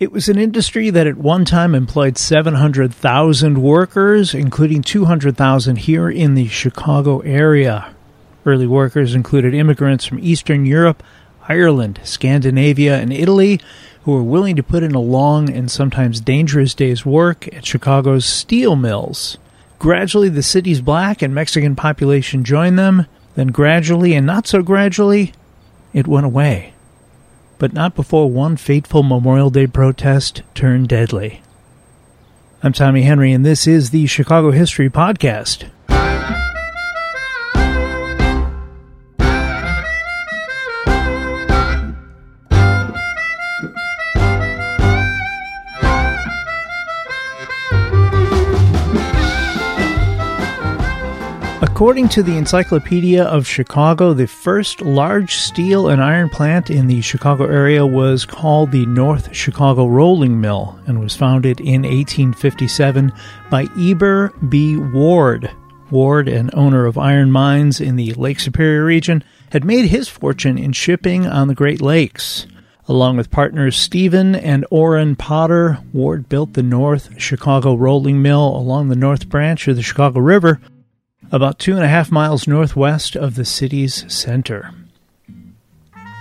It was an industry that at one time employed 700,000 workers, including 200,000 here in the Chicago area. Early workers included immigrants from Eastern Europe, Ireland, Scandinavia, and Italy who were willing to put in a long and sometimes dangerous day's work at Chicago's steel mills. Gradually, the city's black and Mexican population joined them. Then, gradually and not so gradually, it went away but not before one fateful Memorial Day protest turned deadly. I'm Tommy Henry, and this is the Chicago History Podcast. According to the Encyclopedia of Chicago, the first large steel and iron plant in the Chicago area was called the North Chicago Rolling Mill and was founded in 1857 by Eber B. Ward. Ward, an owner of iron mines in the Lake Superior region, had made his fortune in shipping on the Great Lakes. Along with partners Stephen and Orrin Potter, Ward built the North Chicago Rolling Mill along the North Branch of the Chicago River about two and a half miles northwest of the city's center.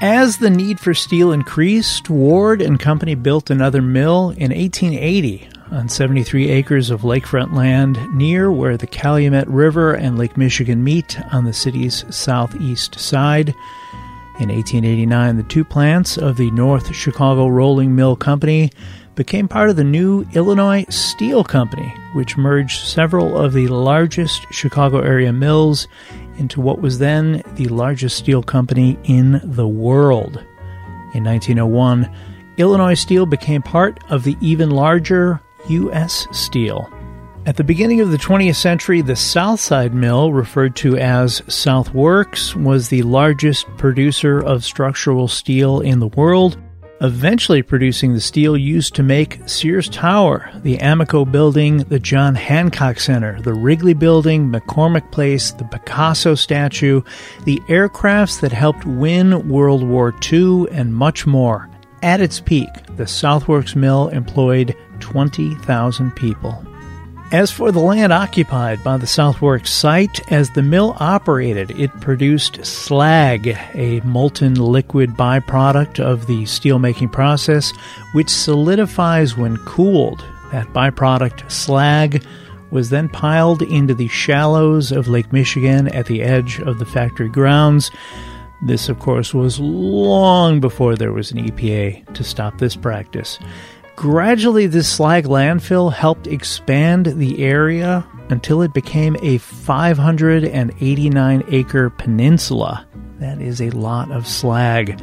As the need for steel increased, Ward and Company built another mill in 1880 on 73 acres of lakefront land near where the Calumet River and Lake Michigan meet on the city's southeast side. In 1889, the two plants of the North Chicago Rolling Mill Company became part of the new Illinois Steel Company, which merged several of the largest Chicago area mills into what was then the largest steel company in the world. In 1901, Illinois Steel became part of the even larger U.S. Steel. At the beginning of the 20th century, the Southside Mill, referred to as South Works, was the largest producer of structural steel in the world eventually producing the steel used to make Sears Tower, the Amoco Building, the John Hancock Center, the Wrigley Building, McCormick Place, the Picasso statue, the aircrafts that helped win World War II, and much more. At its peak, the Southworks Mill employed 20,000 people. As for the land occupied by the Southworks site, as the mill operated, it produced slag, a molten liquid byproduct of the steelmaking process, which solidifies when cooled. That byproduct, slag, was then piled into the shallows of Lake Michigan at the edge of the factory grounds. This, of course, was long before there was an EPA to stop this practice. Gradually, this slag landfill helped expand the area until it became a 589 acre peninsula. That is a lot of slag.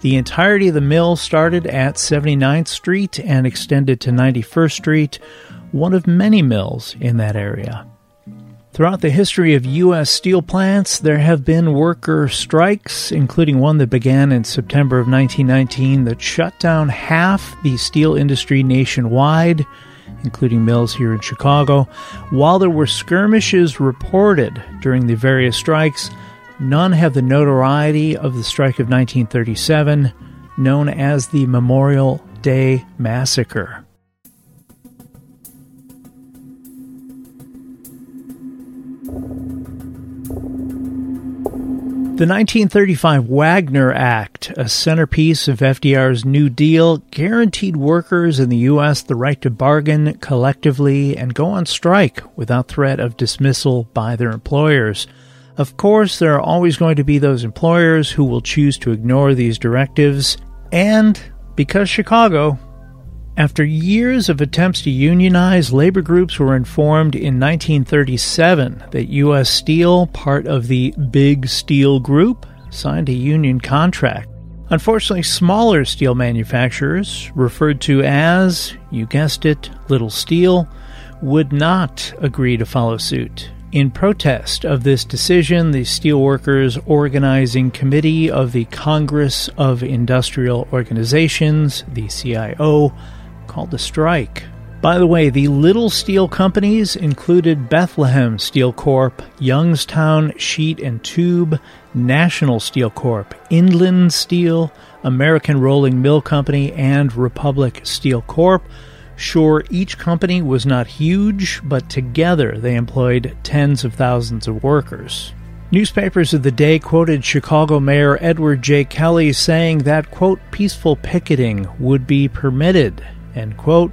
The entirety of the mill started at 79th Street and extended to 91st Street, one of many mills in that area. Throughout the history of U.S. steel plants, there have been worker strikes, including one that began in September of 1919 that shut down half the steel industry nationwide, including mills here in Chicago. While there were skirmishes reported during the various strikes, none have the notoriety of the strike of 1937, known as the Memorial Day Massacre. The 1935 Wagner Act, a centerpiece of FDR's New Deal, guaranteed workers in the U.S. the right to bargain collectively and go on strike without threat of dismissal by their employers. Of course, there are always going to be those employers who will choose to ignore these directives, and because Chicago after years of attempts to unionize, labor groups were informed in 1937 that U.S. Steel, part of the Big Steel Group, signed a union contract. Unfortunately, smaller steel manufacturers, referred to as, you guessed it, Little Steel, would not agree to follow suit. In protest of this decision, the Steelworkers Organizing Committee of the Congress of Industrial Organizations, the CIO, called a strike. By the way, the little steel companies included Bethlehem Steel Corp, Youngstown Sheet and Tube, National Steel Corp, Inland Steel, American Rolling Mill Company, and Republic Steel Corp. Sure, each company was not huge, but together they employed tens of thousands of workers. Newspapers of the day quoted Chicago Mayor Edward J. Kelly saying that, quote, peaceful picketing would be permitted, end quote.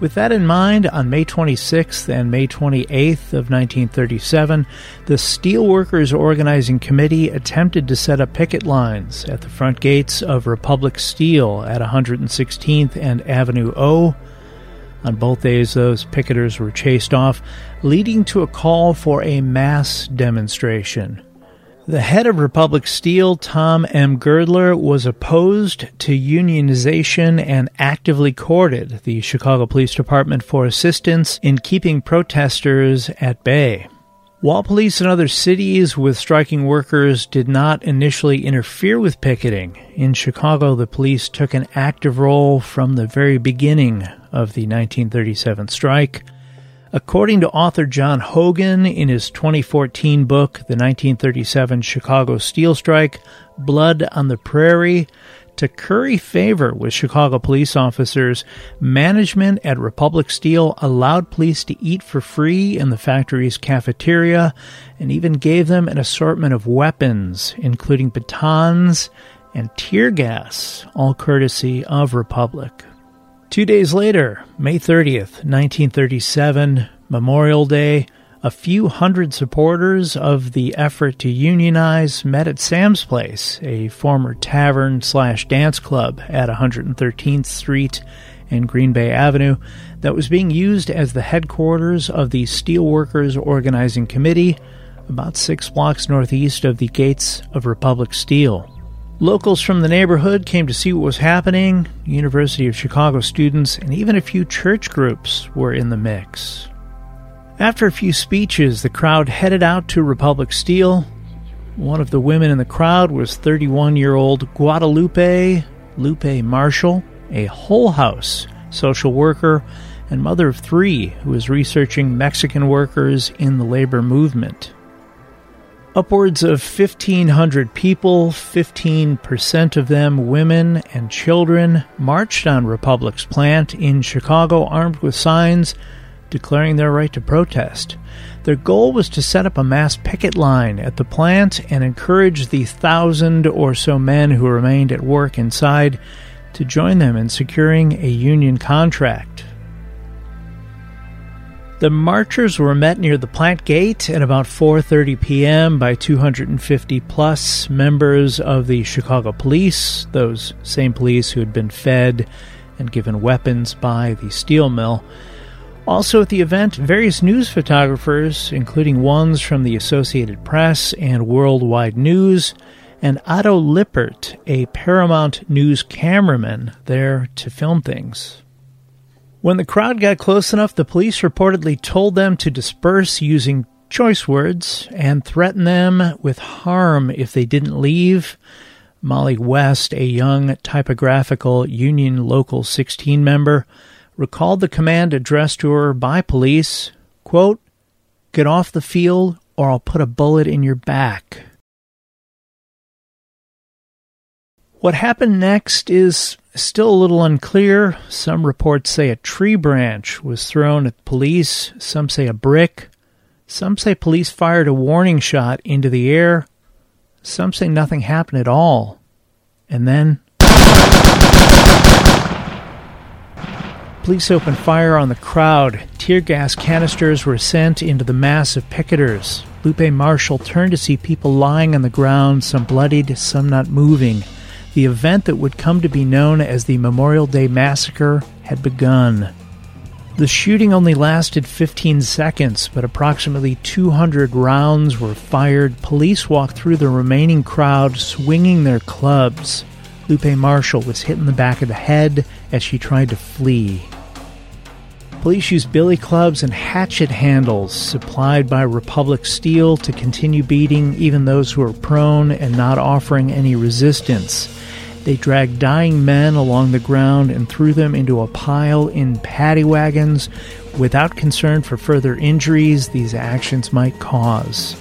With that in mind, on May 26th and May 28th of 1937, the Steelworkers Organizing Committee attempted to set up picket lines at the front gates of Republic Steel at 116th and Avenue O. On both days, those picketers were chased off, leading to a call for a mass demonstration. The head of Republic Steel, Tom M. Girdler, was opposed to unionization and actively courted the Chicago Police Department for assistance in keeping protesters at bay. While police in other cities with striking workers did not initially interfere with picketing, in Chicago the police took an active role from the very beginning of the 1937 strike. According to author John Hogan in his 2014 book, The 1937 Chicago Steel Strike Blood on the Prairie, to curry favor with Chicago police officers, management at Republic Steel allowed police to eat for free in the factory's cafeteria and even gave them an assortment of weapons, including batons and tear gas, all courtesy of Republic. Two days later, May 30th, 1937, Memorial Day, a few hundred supporters of the effort to unionize met at Sam's Place, a former tavern slash dance club at 113th Street and Green Bay Avenue, that was being used as the headquarters of the Steelworkers Organizing Committee, about six blocks northeast of the gates of Republic Steel. Locals from the neighborhood came to see what was happening. University of Chicago students and even a few church groups were in the mix. After a few speeches, the crowd headed out to Republic Steel. One of the women in the crowd was 31 year old Guadalupe Lupe Marshall, a Hull House social worker and mother of three who was researching Mexican workers in the labor movement. Upwards of 1,500 people, 15% of them women and children, marched on Republic's plant in Chicago armed with signs declaring their right to protest. Their goal was to set up a mass picket line at the plant and encourage the thousand or so men who remained at work inside to join them in securing a union contract. The marchers were met near the plant gate at about 4:30 p.m. by 250 plus members of the Chicago Police, those same police who had been fed and given weapons by the steel mill. Also at the event, various news photographers, including ones from the Associated Press and Worldwide News, and Otto Lippert, a Paramount News cameraman, there to film things. When the crowd got close enough, the police reportedly told them to disperse using choice words and threatened them with harm if they didn't leave. Mollie West, a young typographical Union Local 16 member, recalled the command addressed to her by police, quote, Get off the field or I'll put a bullet in your back. What happened next is still a little unclear. Some reports say a tree branch was thrown at police, some say a brick. Some say police fired a warning shot into the air. Some say nothing happened at all. And then. Police opened fire on the crowd. Tear gas canisters were sent into the mass of picketers. Lupe Marshall turned to see people lying on the ground, some bloodied, some not moving. The event that would come to be known as the Memorial Day Massacre had begun. The shooting only lasted 15 seconds, but approximately 200 rounds were fired. Police walked through the remaining crowd, swinging their clubs. Lupe Marshall was hit in the back of the head as she tried to flee. Police used billy clubs and hatchet handles supplied by Republic Steel to continue beating even those who were prone and not offering any resistance. They dragged dying men along the ground and threw them into a pile in paddy wagons without concern for further injuries these actions might cause.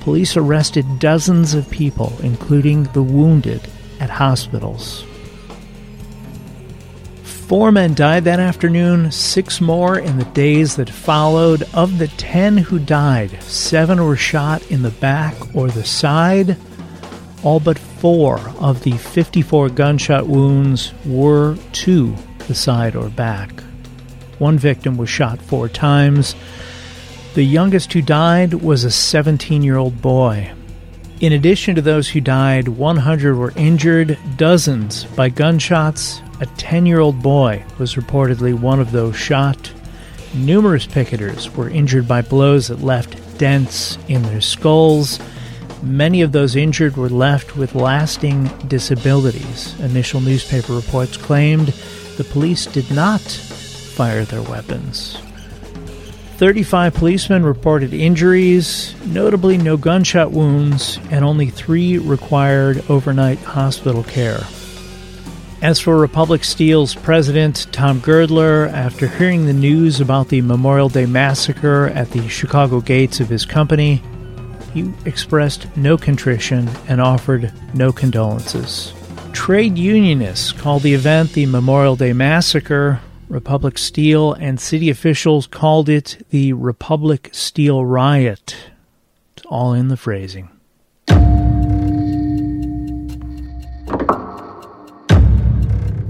Police arrested dozens of people, including the wounded, at hospitals. Four men died that afternoon, six more in the days that followed. Of the ten who died, seven were shot in the back or the side. All but four of the 54 gunshot wounds were to the side or back. One victim was shot four times. The youngest who died was a 17 year old boy. In addition to those who died, 100 were injured, dozens by gunshots, a 10 year old boy was reportedly one of those shot. Numerous picketers were injured by blows that left dents in their skulls. Many of those injured were left with lasting disabilities. Initial newspaper reports claimed the police did not fire their weapons. 35 policemen reported injuries, notably no gunshot wounds, and only three required overnight hospital care. As for Republic Steel's president, Tom Girdler, after hearing the news about the Memorial Day massacre at the Chicago gates of his company, he expressed no contrition and offered no condolences. Trade unionists called the event the Memorial Day Massacre. Republic Steel and city officials called it the Republic Steel Riot. It's all in the phrasing.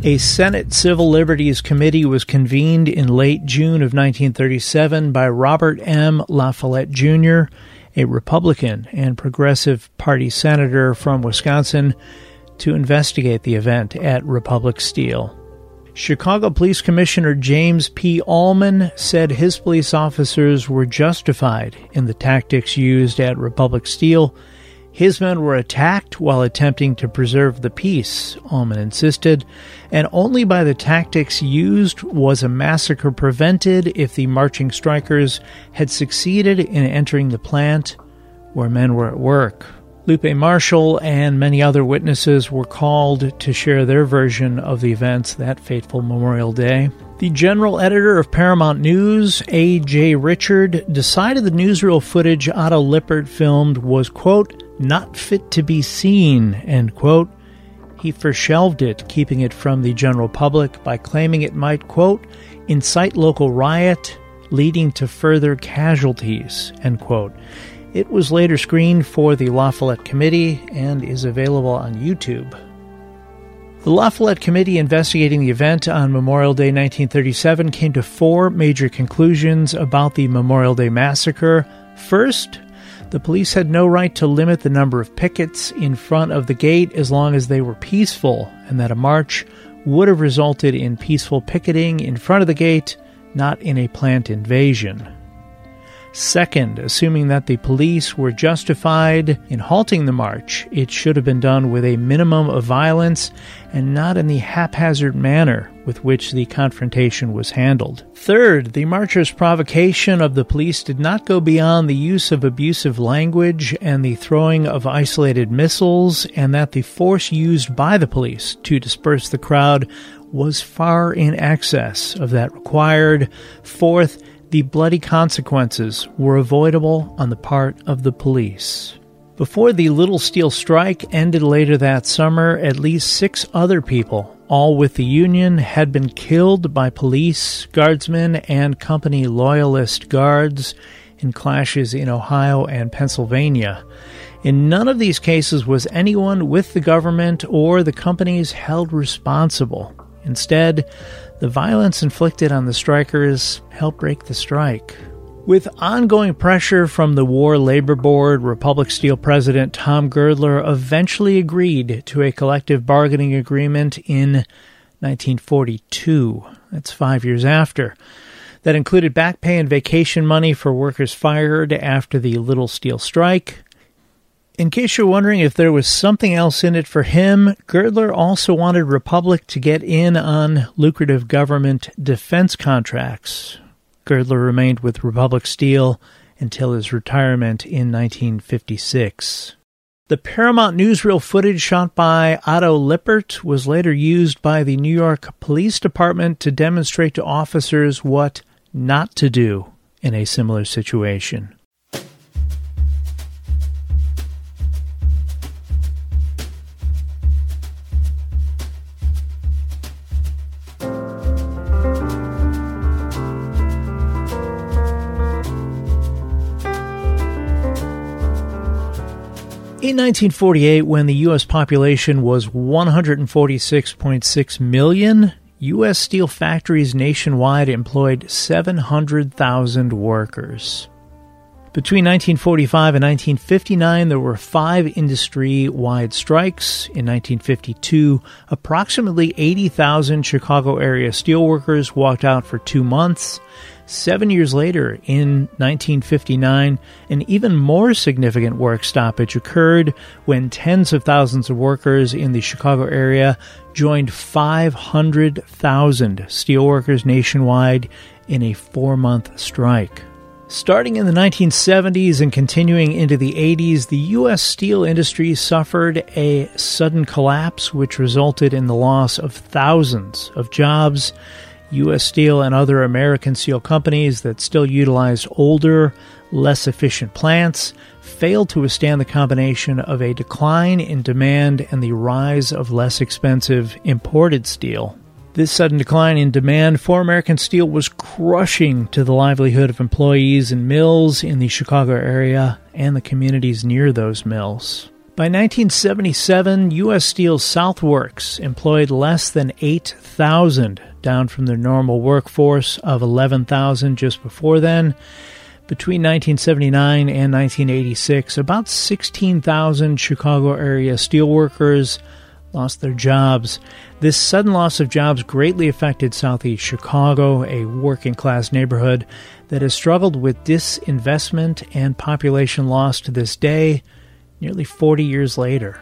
A Senate Civil Liberties Committee was convened in late June of 1937 by Robert M. La Follette Jr., a Republican and Progressive Party senator from Wisconsin, to investigate the event at Republic Steel. Chicago Police Commissioner James P. Allman said his police officers were justified in the tactics used at Republic Steel his men were attacked while attempting to preserve the peace, Allman insisted, and only by the tactics used was a massacre prevented if the marching strikers had succeeded in entering the plant where men were at work. Lupe Marshall and many other witnesses were called to share their version of the events that fateful Memorial Day. The general editor of Paramount News, A.J. Richard, decided the newsreel footage Otto Lippert filmed was, quote, not fit to be seen, end quote. He forshelved it, keeping it from the general public by claiming it might, quote, incite local riot, leading to further casualties, end quote. It was later screened for the La Follette Committee and is available on YouTube. The La Follette Committee investigating the event on Memorial Day 1937 came to four major conclusions about the Memorial Day massacre. First, the police had no right to limit the number of pickets in front of the gate as long as they were peaceful, and that a march would have resulted in peaceful picketing in front of the gate, not in a plant invasion. Second, assuming that the police were justified in halting the march, it should have been done with a minimum of violence and not in the haphazard manner with which the confrontation was handled. Third, the marchers' provocation of the police did not go beyond the use of abusive language and the throwing of isolated missiles, and that the force used by the police to disperse the crowd was far in excess of that required. Fourth, the bloody consequences were avoidable on the part of the police. Before the Little Steel strike ended later that summer, at least six other people, all with the Union, had been killed by police, guardsmen, and company loyalist guards in clashes in Ohio and Pennsylvania. In none of these cases was anyone with the government or the companies held responsible. Instead, the violence inflicted on the strikers helped break the strike. With ongoing pressure from the War Labor Board, Republic Steel President Tom Girdler eventually agreed to a collective bargaining agreement in 1942. That's five years after. That included back pay and vacation money for workers fired after the Little Steel strike, in case you're wondering if there was something else in it for him, Girdler also wanted Republic to get in on lucrative government defense contracts. Girdler remained with Republic Steel until his retirement in 1956. The Paramount newsreel footage shot by Otto Lippert was later used by the New York Police Department to demonstrate to officers what not to do in a similar situation. 1948, when the U.S. population was 146.6 million, U.S. steel factories nationwide employed 700,000 workers. Between 1945 and 1959, there were five industry wide strikes. In 1952, approximately 80,000 Chicago area steelworkers walked out for two months. Seven years later, in 1959, an even more significant work stoppage occurred when tens of thousands of workers in the Chicago area joined 500,000 steelworkers nationwide in a four month strike. Starting in the 1970s and continuing into the 80s, the U.S. steel industry suffered a sudden collapse, which resulted in the loss of thousands of jobs. U.S. Steel and other American steel companies that still utilized older, less efficient plants failed to withstand the combination of a decline in demand and the rise of less expensive imported steel. This sudden decline in demand for American steel was crushing to the livelihood of employees in mills in the Chicago area and the communities near those mills. By 1977, U.S. Steel's Southworks employed less than 8,000 down from their normal workforce of 11,000 just before then. Between 1979 and 1986, about 16,000 Chicago area steelworkers lost their jobs. This sudden loss of jobs greatly affected southeast Chicago, a working class neighborhood that has struggled with disinvestment and population loss to this day, nearly 40 years later.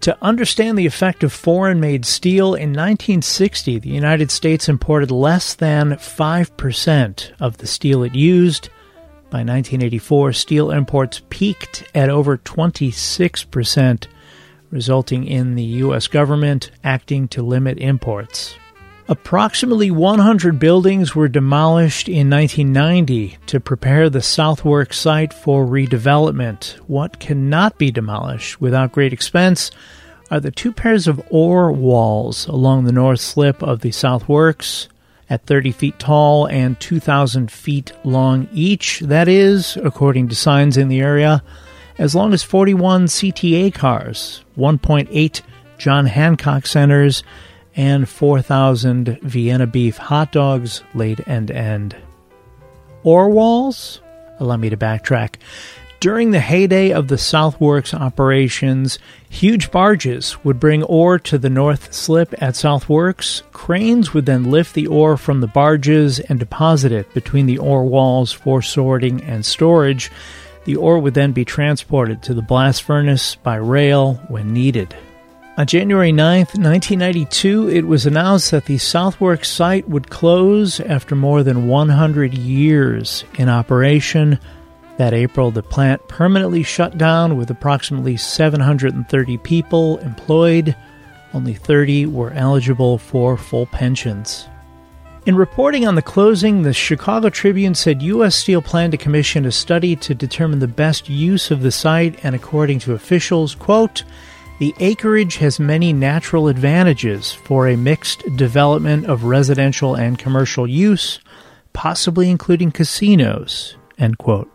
To understand the effect of foreign made steel, in 1960 the United States imported less than 5% of the steel it used. By 1984, steel imports peaked at over 26%, resulting in the U.S. government acting to limit imports. Approximately 100 buildings were demolished in 1990 to prepare the Southworks site for redevelopment. What cannot be demolished without great expense are the two pairs of ore walls along the north slip of the Southworks at 30 feet tall and 2,000 feet long each. That is, according to signs in the area, as long as 41 CTA cars, 1.8 John Hancock centers, and 4,000 Vienna beef hot dogs laid end to end. Ore walls? Allow me to backtrack. During the heyday of the Southworks operations, huge barges would bring ore to the North Slip at Southworks. Cranes would then lift the ore from the barges and deposit it between the ore walls for sorting and storage. The ore would then be transported to the blast furnace by rail when needed. On January 9, 1992, it was announced that the Southworks site would close after more than 100 years in operation. That April, the plant permanently shut down with approximately 730 people employed. Only 30 were eligible for full pensions. In reporting on the closing, the Chicago Tribune said U.S. Steel planned to commission a study to determine the best use of the site, and according to officials, quote, the acreage has many natural advantages for a mixed development of residential and commercial use, possibly including casinos. End quote.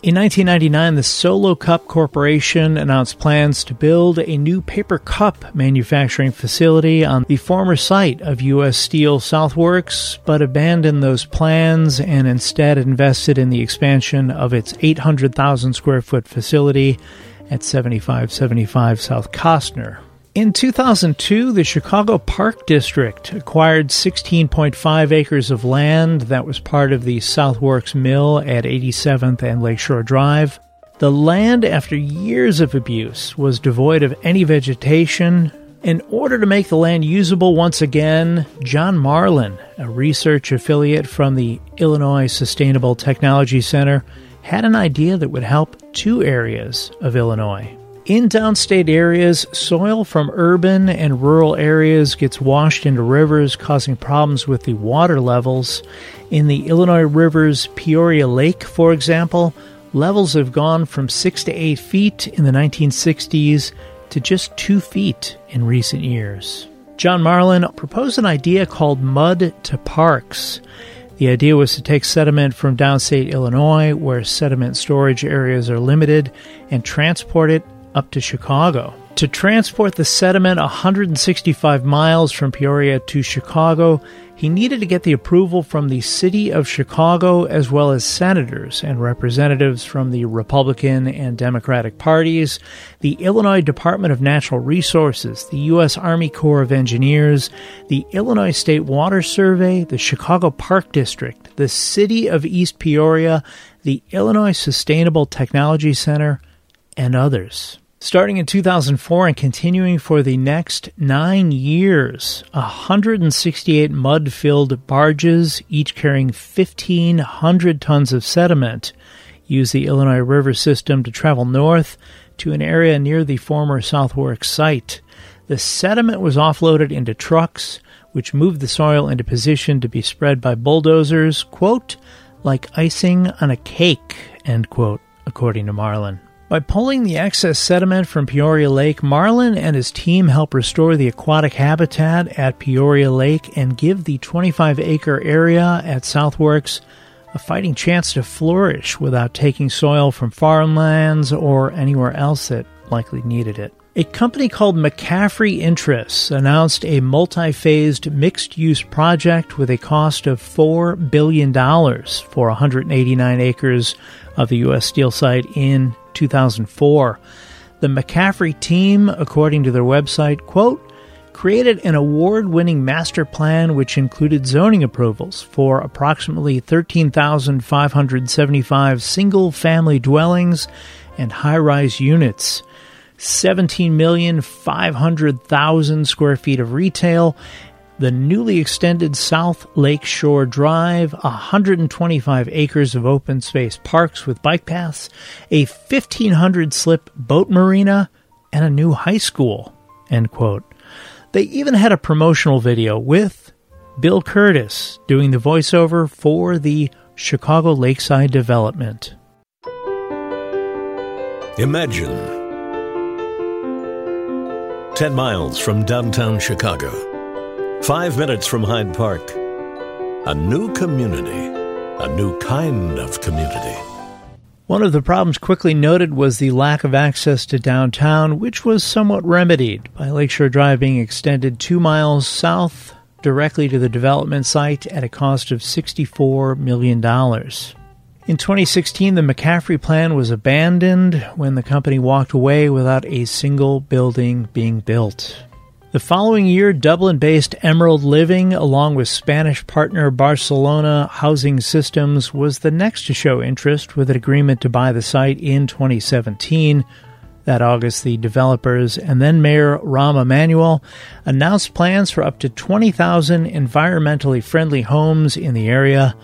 In 1999, the Solo Cup Corporation announced plans to build a new paper cup manufacturing facility on the former site of U.S. Steel Southworks, but abandoned those plans and instead invested in the expansion of its 800,000 square foot facility at 7575 South Kostner. In 2002, the Chicago Park District acquired 16.5 acres of land that was part of the Southworks Mill at 87th and Lakeshore Drive. The land, after years of abuse, was devoid of any vegetation. In order to make the land usable once again, John Marlin, a research affiliate from the Illinois Sustainable Technology Center, had an idea that would help two areas of Illinois. In downstate areas, soil from urban and rural areas gets washed into rivers, causing problems with the water levels. In the Illinois River's Peoria Lake, for example, levels have gone from 6 to 8 feet in the 1960s to just 2 feet in recent years. John Marlin proposed an idea called Mud to Parks. The idea was to take sediment from downstate Illinois, where sediment storage areas are limited, and transport it up to Chicago. To transport the sediment 165 miles from Peoria to Chicago, he needed to get the approval from the city of Chicago as well as senators and representatives from the Republican and Democratic parties, the Illinois Department of Natural Resources, the U.S. Army Corps of Engineers, the Illinois State Water Survey, the Chicago Park District, the city of East Peoria, the Illinois Sustainable Technology Center, and others. Starting in 2004 and continuing for the next nine years, 168 mud filled barges, each carrying 1,500 tons of sediment, use the Illinois River system to travel north to an area near the former Southworks site. The sediment was offloaded into trucks, which moved the soil into position to be spread by bulldozers, quote, like icing on a cake, end quote, according to Marlin. By pulling the excess sediment from Peoria Lake, Marlin and his team help restore the aquatic habitat at Peoria Lake and give the 25 acre area at Southworks a fighting chance to flourish without taking soil from farmlands or anywhere else that likely needed it. A company called McCaffery Interests announced a multi phased mixed use project with a cost of $4 billion for 189 acres of the U.S. Steel site in 2004. The McCaffery team, according to their website, quote, created an award winning master plan which included zoning approvals for approximately 13,575 single family dwellings and high rise units. 17,500,000 square feet of retail the newly extended South Lake Shore Drive, 125 acres of open space parks with bike paths, a 1500 slip boat marina, and a new high school. End quote. They even had a promotional video with Bill Kurtis doing the voiceover for the Chicago Lakeside development. Imagine 10 miles from downtown Chicago Five minutes from Hyde Park. A new community, a new kind of community. One of the problems quickly noted was the lack of access to downtown, which was somewhat remedied by Lakeshore Drive being extended two miles south directly to the development site at a cost of $64 million. In 2016, the McCaffery plan was abandoned when the company walked away without a single building being built. The following year, Dublin based Emerald Living, along with Spanish partner Barcelona Housing Systems, was the next to show interest with an agreement to buy the site in 2017. That August, the developers and then Mayor Rahm Emanuel announced plans for up to 20,000 environmentally friendly homes in the area.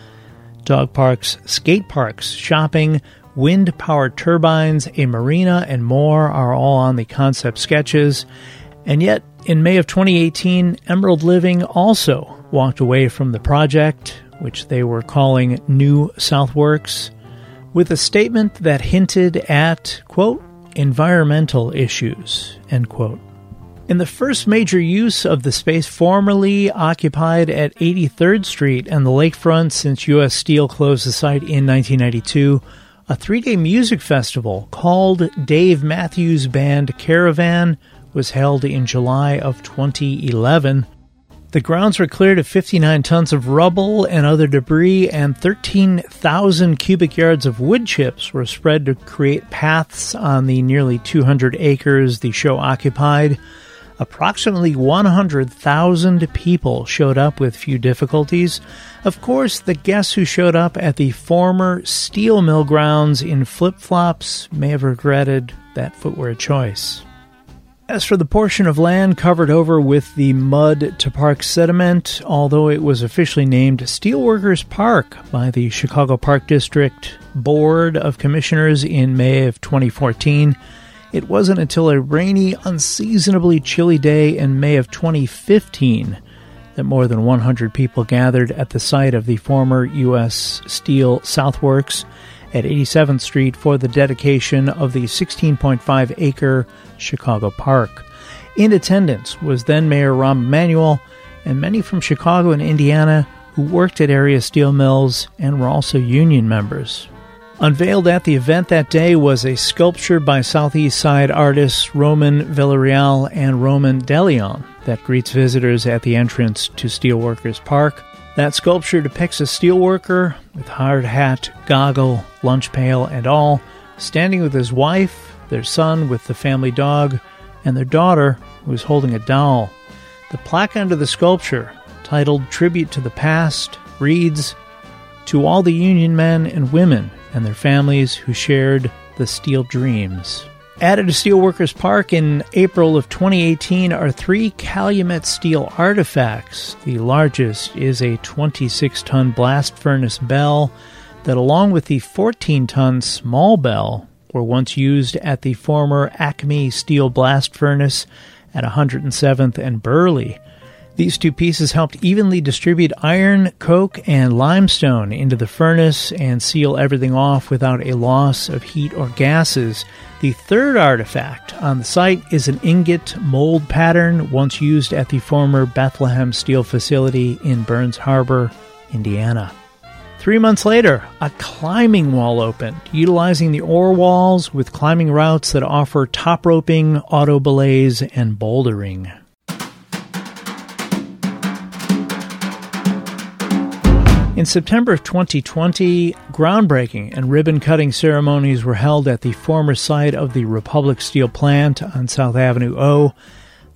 Dog parks, skate parks, shopping, wind powered turbines, a marina, and more are all on the concept sketches. And yet, in May of 2018, Emerald Living also walked away from the project, which they were calling New Southworks, with a statement that hinted at, quote, environmental issues, end quote. In the first major use of the space formerly occupied at 83rd Street and the lakefront since U.S. Steel closed the site in 1992, a three day music festival called Dave Matthews Band Caravan was held in July of 2011. The grounds were cleared of 59 tons of rubble and other debris, and 13,000 cubic yards of wood chips were spread to create paths on the nearly 200 acres the show occupied. Approximately 100,000 people showed up with few difficulties. Of course, the guests who showed up at the former steel mill grounds in flip flops may have regretted that footwear choice. As for the portion of land covered over with the mud to park sediment, although it was officially named Steelworkers Park by the Chicago Park District Board of Commissioners in May of 2014, It wasn't until a rainy, unseasonably chilly day in May of 2015 that more than 100 people gathered at the site of the former U.S. Steel Southworks at 87th Street for the dedication of the 16.5 acre Chicago Park. In attendance was then Mayor Rahm Emanuel and many from Chicago and Indiana who worked at area steel mills and were also union members. Unveiled at the event that day was a sculpture by Southeast Side artists Roman Villarreal and Roman DeLeon that greets visitors at the entrance to Steelworkers Park. That sculpture depicts a steelworker with hard hat, goggle, lunch pail, and all, standing with his wife, their son with the family dog, and their daughter, who is holding a doll. The plaque under the sculpture, titled Tribute to the Past, reads To all the Union men and women and their families who shared the steel dreams. Added to Steelworkers Park in April of 2018 are three Calumet steel artifacts. The largest is a 26 ton blast furnace bell that, along with the 14 ton small bell, were once used at the former Acme steel blast furnace at 107th and Burley. These two pieces helped evenly distribute iron, coke, and limestone into the furnace and seal everything off without a loss of heat or gases. The third artifact on the site is an ingot mold pattern once used at the former Bethlehem Steel facility in Burns Harbor, Indiana. Three months later, a climbing wall opened, utilizing the ore walls with climbing routes that offer top roping, auto belays, and bouldering. In September of 2020, groundbreaking and ribbon cutting ceremonies were held at the former site of the Republic Steel plant on South Avenue O,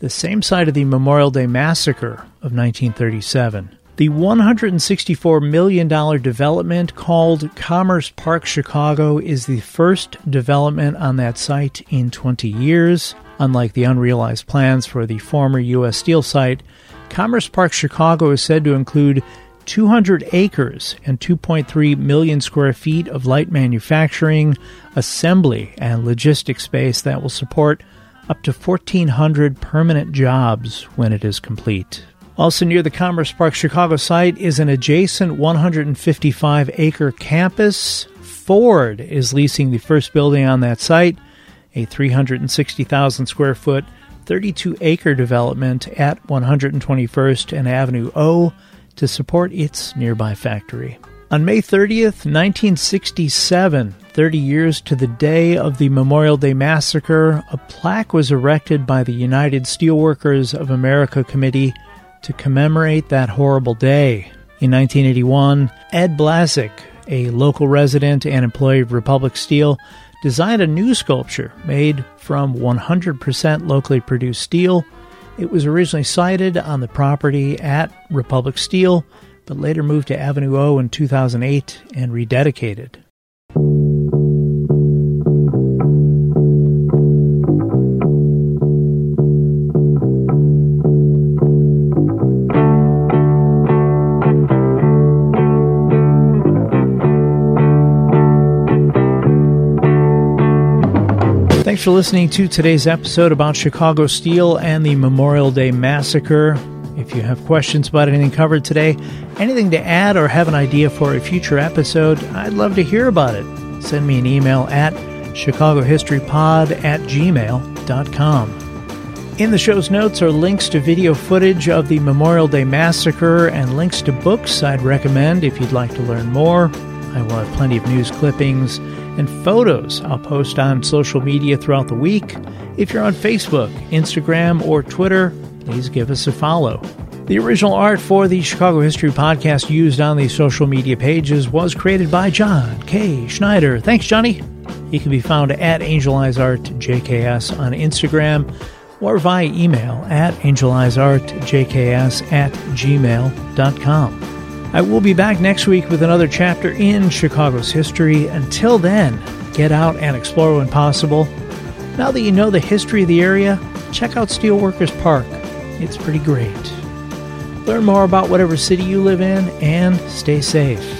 the same site of the Memorial Day Massacre of 1937. The $164 million development called Commerce Park Chicago is the first development on that site in 20 years. Unlike the unrealized plans for the former U.S. Steel site, Commerce Park Chicago is said to include 200 acres and 2.3 million square feet of light manufacturing, assembly, and logistics space that will support up to 1,400 permanent jobs when it is complete. Also near the Commerce Park Chicago site is an adjacent 155 acre campus. Ford is leasing the first building on that site, a 360,000 square foot, 32 acre development at 121st and Avenue O to support its nearby factory. On May 30th, 1967, 30 years to the day of the Memorial Day Massacre, a plaque was erected by the United Steelworkers of America Committee to commemorate that horrible day. In 1981, Ed Blazek, a local resident and employee of Republic Steel, designed a new sculpture made from 100% locally produced steel it was originally sited on the property at Republic Steel, but later moved to Avenue O in 2008 and rededicated. Thanks for listening to today's episode about Chicago Steel and the Memorial Day Massacre. If you have questions about anything covered today, anything to add, or have an idea for a future episode, I'd love to hear about it. Send me an email at chicagohistorypod at gmail.com. In the show's notes are links to video footage of the Memorial Day Massacre and links to books I'd recommend if you'd like to learn more. I will have plenty of news clippings and photos I'll post on social media throughout the week. If you're on Facebook, Instagram, or Twitter, please give us a follow. The original art for the Chicago History Podcast used on the social media pages was created by John K. Schneider. Thanks, Johnny. He can be found at Angel Eyes Art JKS on Instagram or via email at angeleyesartjks at gmail.com. I will be back next week with another chapter in Chicago's history. Until then, get out and explore when possible. Now that you know the history of the area, check out Steelworkers Park. It's pretty great. Learn more about whatever city you live in and stay safe.